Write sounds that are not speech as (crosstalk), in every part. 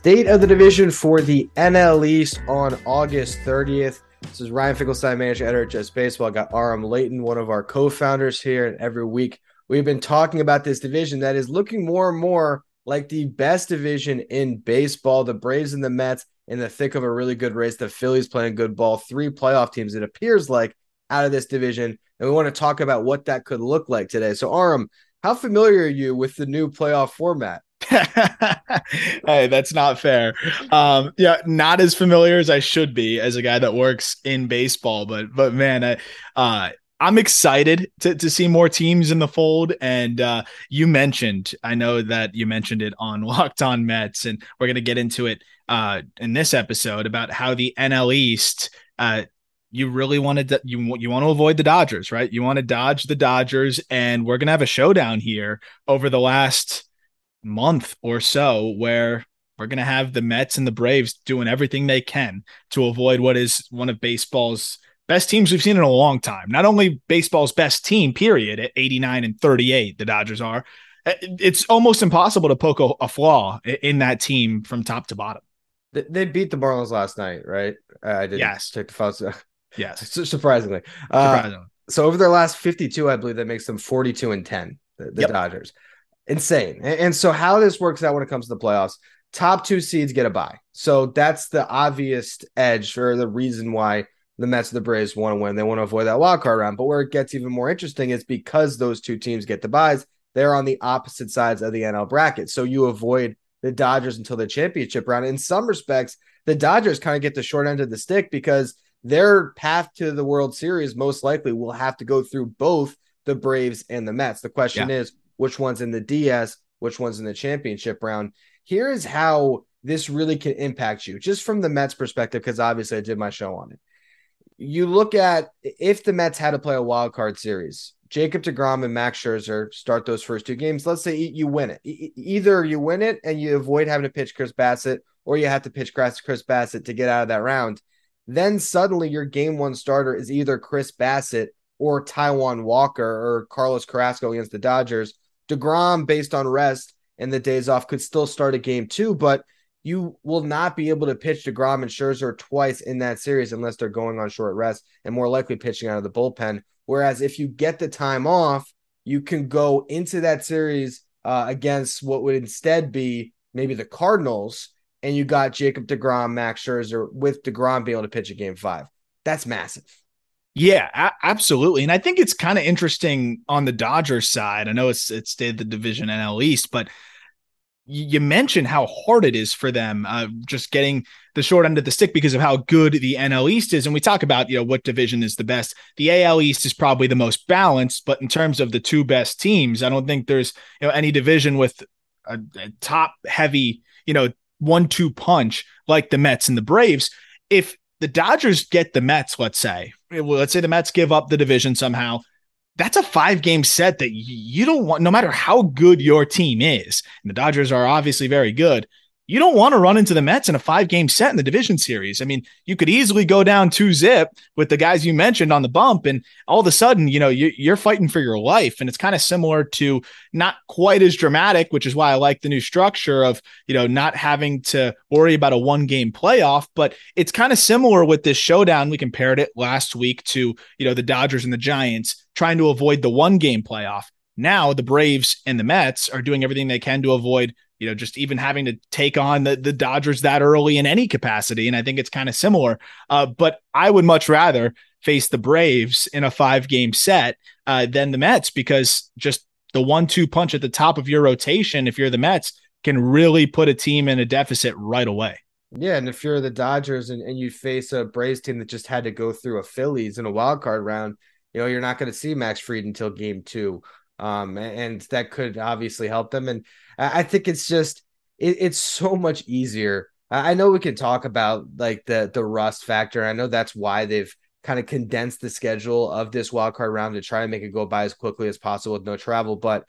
State of the division for the NL East on August 30th. This is Ryan Finkelstein, manager at Just Baseball. I got Aram Leighton, one of our co-founders here, and every week we've been talking about this division that is looking more and more like the best division in baseball. The Braves and the Mets in the thick of a really good race. The Phillies playing good ball. Three playoff teams, it appears like, out of this division. And we want to talk about what that could look like today. So, Aram, how familiar are you with the new playoff format? (laughs) hey, that's not fair. Um, yeah, not as familiar as I should be as a guy that works in baseball, but but man, I, uh, I'm excited to, to see more teams in the fold. And uh, you mentioned, I know that you mentioned it on (laughs) Locked On Mets, and we're going to get into it uh, in this episode about how the NL East. Uh, you really wanted to you you want to avoid the Dodgers, right? You want to dodge the Dodgers, and we're gonna have a showdown here over the last month or so where we're gonna have the Mets and the Braves doing everything they can to avoid what is one of baseball's best teams we've seen in a long time. Not only baseball's best team, period, at 89 and 38, the Dodgers are. Uh, it's almost impossible to poke a, a flaw in that team from top to bottom. They beat the Marlins last night, right? I didn't yes. check the files. (laughs) Yes, surprisingly. Uh, surprisingly. So over their last 52, I believe that makes them 42 and 10. The, the yep. Dodgers, insane. And, and so how this works out when it comes to the playoffs, top two seeds get a bye. So that's the obvious edge or the reason why the Mets and the Braves want to win. They want to avoid that wild card round. But where it gets even more interesting is because those two teams get the byes, they're on the opposite sides of the NL bracket. So you avoid the Dodgers until the championship round. In some respects, the Dodgers kind of get the short end of the stick because their path to the World Series most likely will have to go through both the Braves and the Mets. The question yeah. is which one's in the DS, which one's in the championship round. Here is how this really can impact you, just from the Mets perspective, because obviously I did my show on it you look at if the Mets had to play a wild card series, Jacob DeGrom and Max Scherzer start those first two games. Let's say you win it. either you win it and you avoid having to pitch Chris Bassitt, or you have to pitch Chris Bassitt to get out of that round. Then suddenly your game one starter is either Chris Bassitt or Taijuan Walker or Carlos Carrasco against the Dodgers. DeGrom, based on rest and the days off, could still start a game too, but – you will not be able to pitch to Grom and Scherzer twice in that series unless they're going on short rest and more likely pitching out of the bullpen. Whereas if you get the time off, you can go into that series uh, against what would instead be maybe the Cardinals, and you got Jacob DeGrom, Max Scherzer with DeGrom being able to pitch a game five. That's massive. Yeah, a- absolutely. And I think it's kind of interesting on the Dodgers side. I know it's it's the division NL East, but you mentioned how hard it is for them uh, just getting the short end of the stick because of how good the NL East is. And we talk about, you know, what division is the best. The AL East is probably the most balanced, but in terms of the two best teams, I don't think there's, you know, any division with a, a top heavy, you know, one two punch like the Mets and the Braves. If the Dodgers get the Mets, let's say, eh, let's say the Mets give up the division somehow that's a five game set that you don't want, no matter how good your team is. And the Dodgers are obviously very good you don't want to run into the Mets in a five game set in the division series. I mean, you could easily go down two zip with the guys you mentioned on the bump, and all of a sudden, you know, you, are fighting for your life. And it's kind of similar to not quite as dramatic, which is why I like the new structure of, you know, not having to worry about a one game playoff, but it's kind of similar with this showdown. We compared it last week to, you know, the Dodgers and the Giants trying to avoid the one game playoff. Now the Braves and the Mets are doing everything they can to avoid you know, just even having to take on the, the Dodgers that early in any capacity. And I think it's kind of similar. Uh, but I would much rather face the Braves in a five game set uh, than the Mets because just the one two punch at the top of your rotation, if you're the Mets, can really put a team in a deficit right away. Yeah, and if you're the Dodgers and, and you face a Braves team that just had to go through a Phillies in a wild card round, you know, you're not going to see Max Fried until game two. Um, and that could obviously help them. And I think it's just it, it's so much easier. I know we can talk about like the the rust factor. I know that's why they've kind of condensed the schedule of this wild card round to try and make it go by as quickly as possible with no travel. But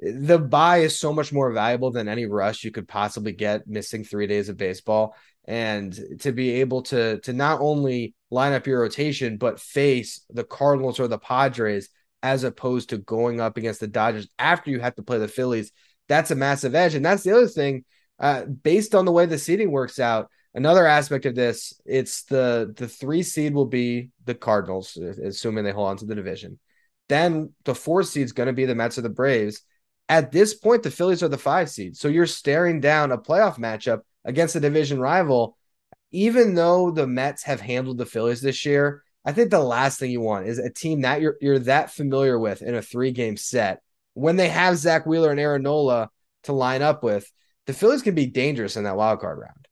the bye is so much more valuable than any rush you could possibly get missing three days of baseball. and to be able to to not only line up your rotation but face the Cardinals or the Padres as opposed to going up against the Dodgers after you have to play the Phillies. That's a massive edge, and that's the other thing. Uh, based on the way the seating works out, another aspect of this, it's the the three seed will be the Cardinals, assuming they hold on to the division. Then the four seed is going to be the Mets or the Braves. At this point, the Phillies are the five seed, so you're staring down a playoff matchup against a division rival. Even though the Mets have handled the Phillies this year, I think the last thing you want is a team that you're you're that familiar with in a three game set. When they have Zack Wheeler and Aaron Nola to line up with, the Phillies can be dangerous in that wild card round.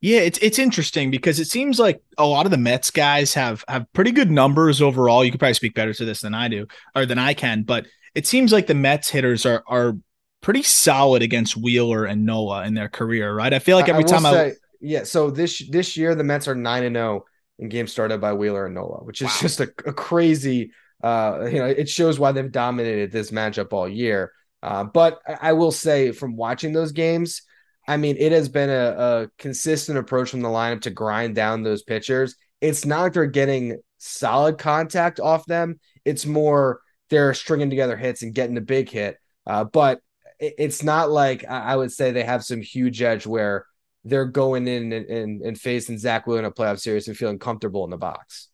Yeah, it's it's interesting because it seems like a lot of the Mets guys have have pretty good numbers overall. You could probably speak better to this than I do or than I can, but it seems like the Mets hitters are are pretty solid against Wheeler and Nola in their career, right? I feel like every I time say, I yeah, so this this year the Mets are nine and zero oh in games started by Wheeler and Nola, which is wow. just a, a, crazy. Uh, you know, it shows why they've dominated this matchup all year. Uh, but I will say, from watching those games, I mean, it has been a, a consistent approach from the lineup to grind down those pitchers. It's not like they're getting solid contact off them. It's more they're stringing together hits and getting a big hit. Uh, but it's not like I would say they have some huge edge where they're going in and, and, and facing Zack Wheeler in a playoff series and feeling comfortable in the box.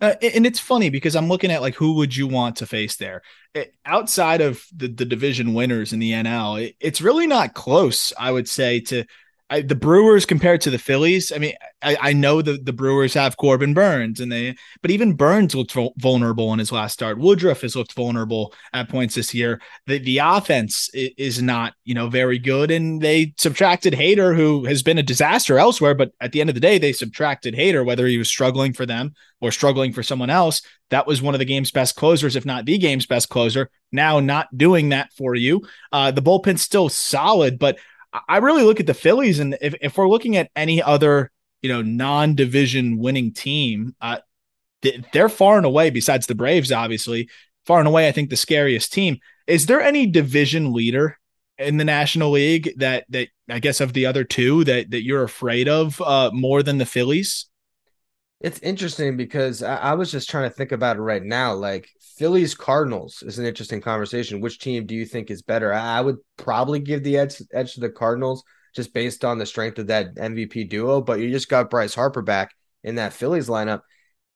Uh, and it's funny because I'm looking at like who would you want to face there outside of the, the division winners in the NL. It, it's really not close, I would say, to I, the Brewers compared to the Phillies. I mean, I, I, know the, the Brewers have Corbin Burnes, and they, but even Burnes looked vulnerable in his last start. Woodruff has looked vulnerable at points this year. The the offense is not you know very good, and they subtracted Hader, who has been a disaster elsewhere. But at the end of the day, they subtracted Hader, whether he was struggling for them or struggling for someone else. That was one of the game's best closers, if not the game's best closer. Now not doing that for you. Uh, the bullpen's still solid, but I really look at the Phillies, and if, if we're looking at any other, you know, non-division winning team, uh, they're far and away, besides the Braves, obviously, far and away, I think the scariest team. Is there any division leader in the National League that that I guess of the other two that that you're afraid of uh, more than the Phillies? It's interesting because I, I, was just trying to think about it right now. Like Phillies Cardinals is an interesting conversation. Which team do you think is better? I, I would probably give the edge, edge to the Cardinals just based on the strength of that MVP duo. But you just got Bryce Harper back in that Phillies lineup.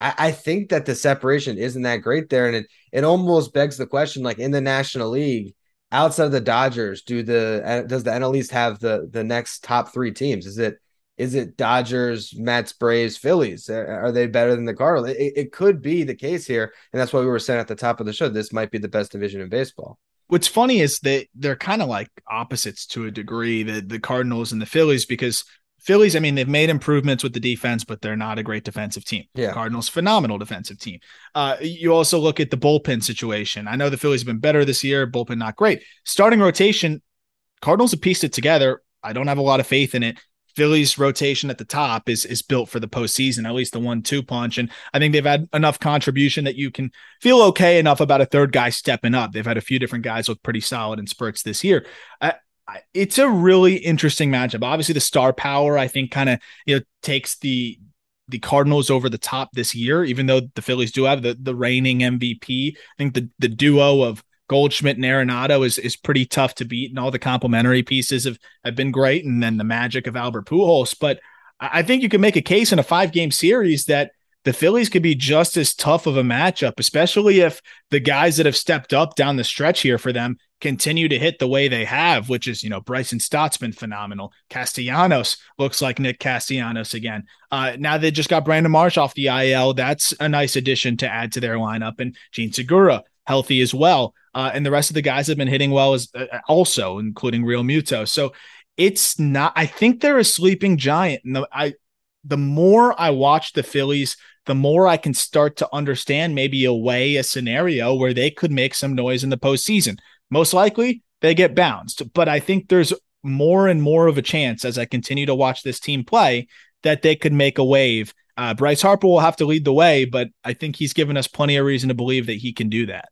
I, I think that the separation isn't that great there, and it it almost begs the question: like in the National League, outside of the Dodgers, do the uh, does the NL East have the the next top three teams? Is it is it Dodgers, Mets, Braves, Phillies? Are they better than the Cardinals? It, it, could be the case here, and that's why we were saying at the top of the show this might be the best division in baseball. What's funny is that they're kind of like opposites to a degree, the the Cardinals and the Phillies, because Phillies, I mean, they've made improvements with the defense, but they're not a great defensive team. Yeah. Cardinals, phenomenal defensive team. Uh, you also look at the bullpen situation. I know the Phillies have been better this year, bullpen not great. Starting rotation, Cardinals have pieced it together. I don't have a lot of faith in it. Philly's rotation at the top is is built for the postseason, at least the one-two punch. And I think they've had enough contribution that you can feel okay enough about a third guy stepping up. They've had a few different guys look pretty solid in spurts this year. I, I, it's a really interesting matchup. Obviously, the star power I think kind of you know takes the the Cardinals over the top this year, even though the Phillies do have the the reigning MVP. I think the the duo of Goldschmidt and Arenado is is pretty tough to beat, and all the complementary pieces have have been great, and then the magic of Albert Pujols. But I think you can make a case in a five game series that the Phillies could be just as tough of a matchup, especially if the guys that have stepped up down the stretch here for them continue to hit the way they have, which is, you know, Bryson Stott's been phenomenal. Castellanos looks like Nick Castellanos again. Uh, now they just got Brandon Marsh off the IL. That's a nice addition to add to their lineup. And Jean Segura healthy as well. Uh, and the rest of the guys have been hitting well as uh, also, including Realmuto. So it's not. I think they're a sleeping giant. And the, I, the more I watch the Phillies, the more I can start to understand maybe a way, a scenario where they could make some noise in the postseason. Most likely, they get bounced, but I think there's more and more of a chance as I continue to watch this team play that they could make a wave. Uh, Bryce Harper will have to lead the way, but I think he's given us plenty of reason to believe that he can do that.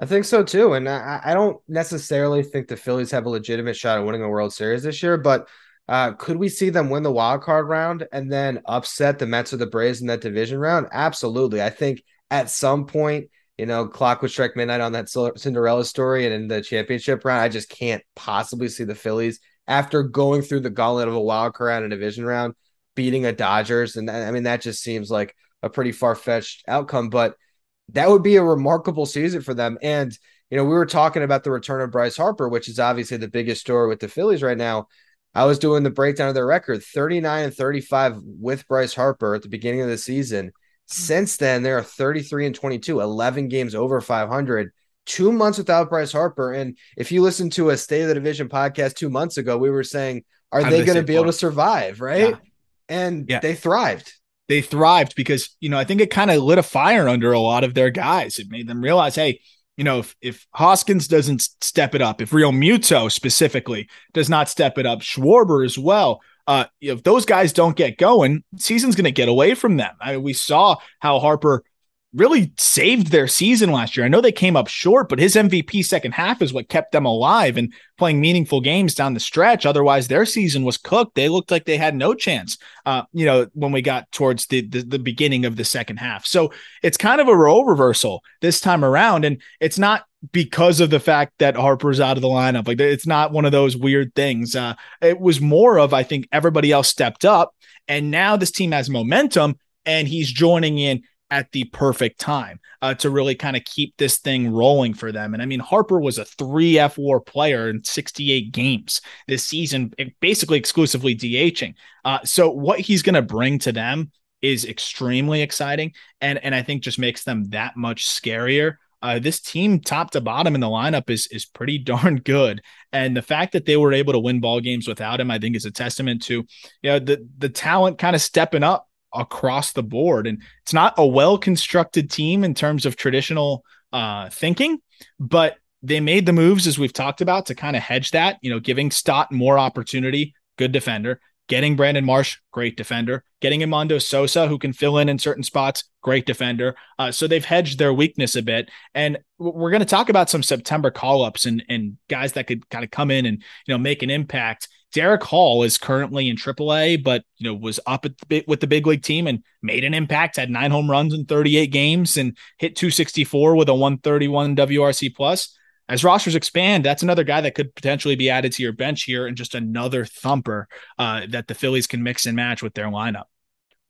I think so too. And I, I don't necessarily think the Phillies have a legitimate shot at winning a World Series this year, but Uh, could we see them win the wild card round and then upset the Mets or the Braves in that division round? Absolutely. I think at some point, you know, clock would strike midnight on that Cinderella story and in the championship round. I just can't possibly see the Phillies after going through the gauntlet of a wild card round and a division round beating a Dodgers. And I mean, that just seems like a pretty far fetched outcome, but that would be a remarkable season for them. And, you know, we were talking about the return of Bryce Harper, which is obviously the biggest story with the Phillies right now. I was doing the breakdown of their record 39 and 35 with Bryce Harper at the beginning of the season. Since then, they are 33 and 22, 11 games over 500, two months without Bryce Harper. And if you listen to a State of the Division podcast two months ago, we were saying, are they going to be able to survive? Right. Yeah. And yeah. they thrived. They thrived because, you know, I think it kind of lit a fire under a lot of their guys. It made them realize, hey, you know, if, if Hoskins doesn't step it up, if Realmuto specifically does not step it up, Schwarber as well, uh, if those guys don't get going, season's going to get away from them. I mean, we saw how Harper really saved their season last year. I know they came up short, but his MVP second half is what kept them alive and playing meaningful games down the stretch. Otherwise, their season was cooked. They looked like they had no chance. Uh, you know, when we got towards the, the, the beginning of the second half, so it's kind of a role reversal this time around, and it's not because of the fact that Harper's out of the lineup. Like it's not one of those weird things. Uh, it was more of I think everybody else stepped up, and now this team has momentum, and he's joining in at the perfect time uh, to really kind of keep this thing rolling for them. And I mean, Harper was a three fWAR player in 68 games this season, basically exclusively DHing. Uh, so what he's going to bring to them is extremely exciting. And, and I think just makes them that much scarier. Uh, this team, top to bottom in the lineup, is is pretty (laughs) darn good, and the fact that they were able to win ball games without him, I think, is a testament to you know the the talent kind of stepping up across the board. And it's not a well constructed team in terms of traditional uh, thinking, but they made the moves as we've talked about to kind of hedge that, you know, giving Stott more opportunity, good defender, getting Brandon Marsh, great defender, getting Edmundo Sosa, who can fill in in certain spots, great defender. Uh, so they've hedged their weakness a bit. And we're going to talk about some September call ups and, and guys that could kind of come in and, you know, make an impact Darick Hall is currently in AAA, but you know was up the, with the big league team and made an impact. Had nine home runs in 38 games and hit 264 with a 131 WRC plus. As rosters expand, that's another guy that could potentially be added to your bench here, and just another thumper uh, that the Phillies can mix and match with their lineup.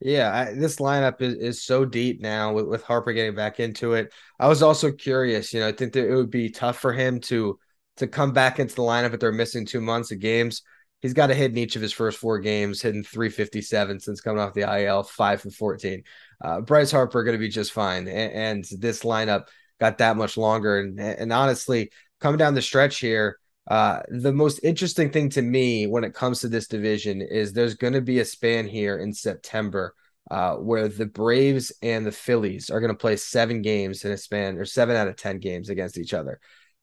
Yeah, I, this lineup is, is so deep now with, with Harper getting back into it. I was also curious, you know, I think that it would be tough for him to to come back into the lineup if they're missing two months of games he's got a hit in each of his first four games, hitting 357 since coming off the IL, five from 14. Uh, Bryce Harper going to be just fine, and, and, this lineup got that much longer. And, and honestly, coming down the stretch here, uh, the most interesting thing to me when it comes to this division is there's going to be a span here in September. Uh, where the Braves and the Phillies are going to play seven games in a span, or seven out of 10 games against each other.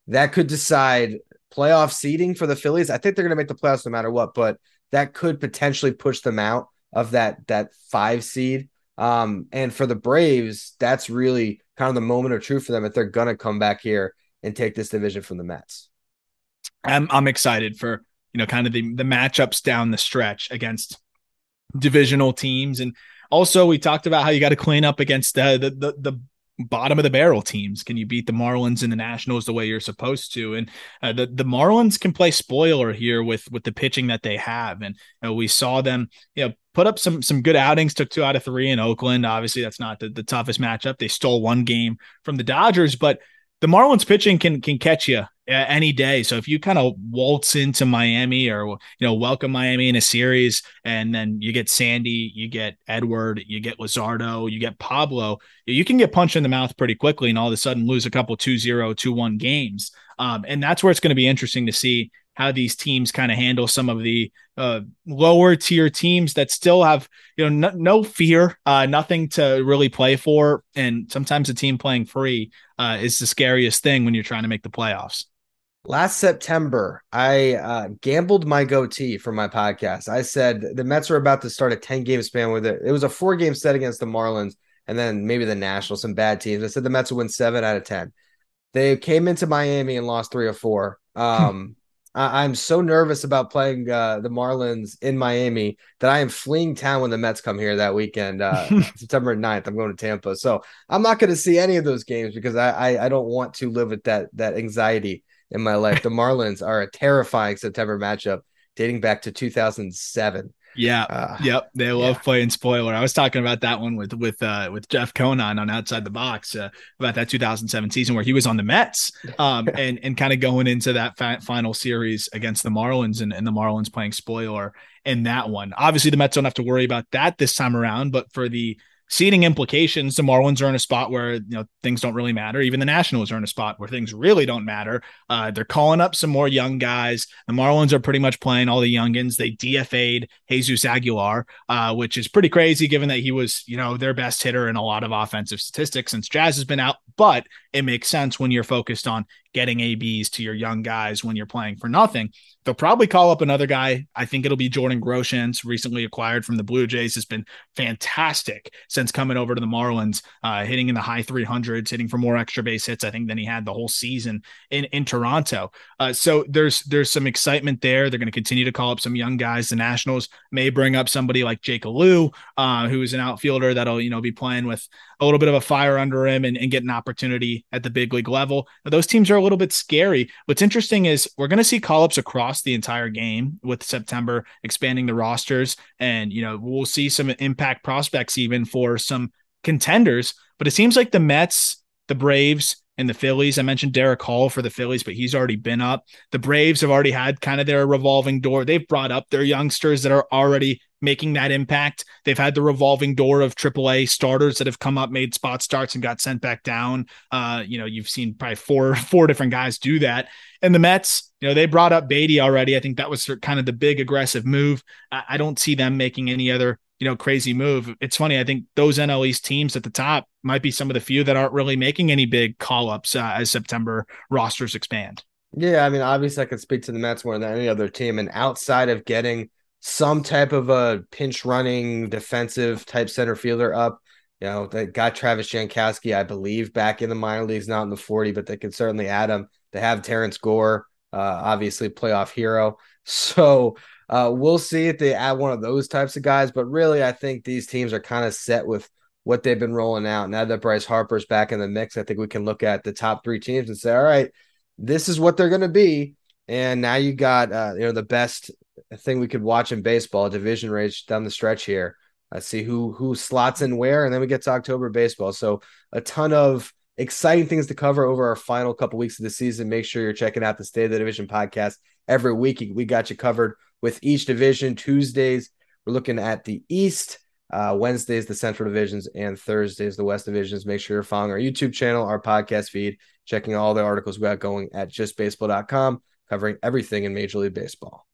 That could decide playoff seeding for the Phillies. I think they're going to make the playoffs no matter what, but that could potentially push them out of that that five seed. Um, and for the Braves, that's really kind of the moment of truth for them if they're going to come back here and take this division from the Mets. I'm I'm excited for you know kind of the the matchups down the stretch against divisional teams and also we talked about how you got to clean up against uh, the the the bottom of the barrel teams? Can you beat the Marlins and the Nationals the way you're supposed to? And uh, the the Marlins can play spoiler here with with the pitching that they have, and you know, we saw them, you know, put up some some good outings. Took two out of three in Oakland. Obviously, that's not the, the toughest matchup. They stole one game from the Dodgers, but the Marlins pitching can can catch you any day. So if you kind of waltz into Miami or you know welcome Miami in a series, and then you get Sandy, you get Edward, you get Luzardo, you get Pablo, you can get punched in the mouth pretty quickly, and all of a sudden lose a couple 2-0, 2-1 games. Um, and that's where it's going to be interesting to see how these teams kind of handle some of the uh, lower tier teams that still have you know no, no fear, uh, nothing to really play for, and sometimes a team playing free uh, is the scariest thing when you're trying to make the playoffs. Last September, I uh, gambled my goatee for my podcast. I said the Mets are about to start a 10 game span with it. It was a four game set against the Marlins and then maybe the Nationals, some bad teams. I said the Mets would win seven out of 10. They came into Miami and lost three or four. Um, I- am so nervous about playing uh, the Marlins in Miami that I am fleeing town when the Mets come here that weekend, uh, (laughs) September 9th. I'm going to Tampa, so I'm not going to see any of those games because I, I I don't want to live with that that anxiety in my life. The (laughs) Marlins are a terrifying September matchup dating back to 2007. Yeah. Uh, yep. They love yeah. playing spoiler. I was talking about that one with with uh with Jeff Conine on Outside the Box uh, about that 2007 season where he was on the Mets um (laughs) and and kind of going into that fa- final series against the Marlins and, and the Marlins playing spoiler in that one. Obviously the Mets don't have to worry about that this time around, but for the seeding implications, the Marlins are in a spot where you know things don't really matter. Even the Nationals are in a spot where things really don't matter. Uh, they're calling up some more young guys. The Marlins are pretty much playing all the youngins. They DFA'd Jesus Aguilar, uh, which is pretty crazy given that he was you know their best hitter in a lot of offensive statistics since Jazz has been out. But it makes sense when you're focused on getting ABs to your young guys when you're playing for nothing. They'll probably call up another guy. I think it'll be Jordan Groshans, recently acquired from the Blue Jays, has been fantastic since coming over to the Marlins, uh, hitting in the high 300s, hitting for more extra base hits, I think, than he had the whole season in, in Toronto. Uh, so there's there's some excitement there. They're going to continue to call up some young guys. The Nationals may bring up somebody like Jake Alu, uh, who is an outfielder that'll you know be playing with a little bit of a fire under him and, and get an opportunity at the big league level. Those teams are a little bit scary. What's interesting is we're going to see call ups across the entire game with September expanding the rosters. And, you know, we'll see some impact prospects even for some contenders. But it seems like the Mets, the Braves, and the Phillies. I mentioned Darick Hall for the Phillies, but he's already been up. The Braves have already had kind of their revolving door. They've brought up their youngsters that are already making that impact. They've had the revolving door of AAA starters that have come up, made spot starts, and got sent back down. Uh, you know, you've seen probably four (laughs) four different guys do that. And the Mets, you know, they brought up Baty already. I think that was kind of the big aggressive move. I, I don't see them making any other you know crazy move. It's funny. I think those NL East teams at the top might be some of the few that aren't really making any big call ups uh, as September rosters expand. Yeah, I mean, obviously, I could speak to the Mets more than any other team, and outside of getting some type of a pinch running defensive type center fielder up. You know, they got Travis Jankowski, I believe, back in the minor leagues, not in the 40, but they could certainly add him. They have Terrence Gore, uh, obviously playoff hero. (laughs) So uh, we'll see if they add one of those types of guys. But really, I think these teams are kind of set with what they've been rolling out. Now that Bryce Harper's back in the mix, I think we can look at the top three teams and say, all right, this is what they're going to be. And now you got uh, you know the best thing we could watch in baseball, division race down the stretch here. Let's see who who slots in where, and then we get to October baseball. So a ton of exciting things to cover over our final couple weeks of the season. Make sure you're checking out the State of the Division podcast every week. We got you covered with each division. Tuesdays we're looking at the East. Uh, Wednesdays the Central divisions, and Thursdays the West divisions. Make sure you're following our YouTube channel, our podcast feed, checking all the articles we got going at justbaseball.com, covering everything in Major League Baseball.